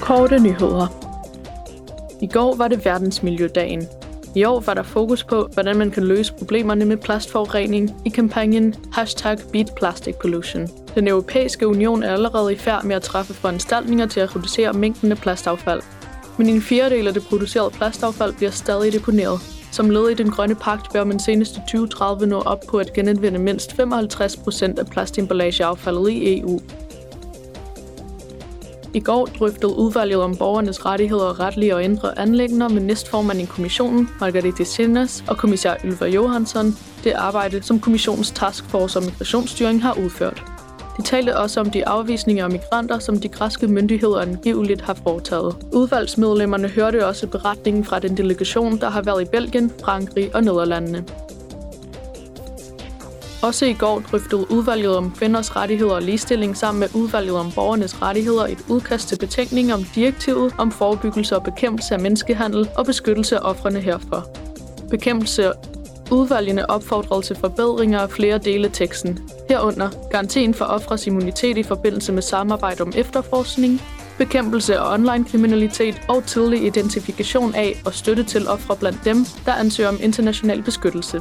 Korte nyheder. I går var det verdensmiljødagen. I år var der fokus på, hvordan man kan løse problemerne med plastforurening i kampagnen Hashtag Beat Plastic Pollution. Den europæiske union er allerede i færd med at træffe foranstaltninger til at reducere mængden af plastaffald. Men en fjerdedel af det producerede plastaffald bliver stadig deponeret. Som led i den grønne pagt bør man senest i 2030 nå op på at genanvende mindst 55% af plastemballageaffaldet i EU. I går drøftede udvalget om borgernes rettigheder og retlige og indre anlægner med næstformand i kommissionen, Margarete Sinnes, og kommissær Ylva Johansson, det arbejde, som kommissionens taskforce og migrationsstyring har udført. De talte også om de afvisninger af migranter, som de græske myndigheder angiveligt har foretaget. Udvalgsmedlemmerne hørte også beretningen fra den delegation, der har været i Belgien, Frankrig og Nederlandene. Også i går drøftede udvalget om kvinders rettigheder og ligestilling sammen med udvalget om borgernes rettigheder et udkast til betænkning om direktivet om forebyggelse og bekæmpelse af menneskehandel og beskyttelse af offrene herfor. Bekæmpelse Udvalgene opfordrede til forbedringer af flere dele af teksten, herunder garantien for ofres immunitet i forbindelse med samarbejde om efterforskning, bekæmpelse af online-kriminalitet og tidlig identifikation af og støtte til ofre blandt dem, der ansøger om international beskyttelse.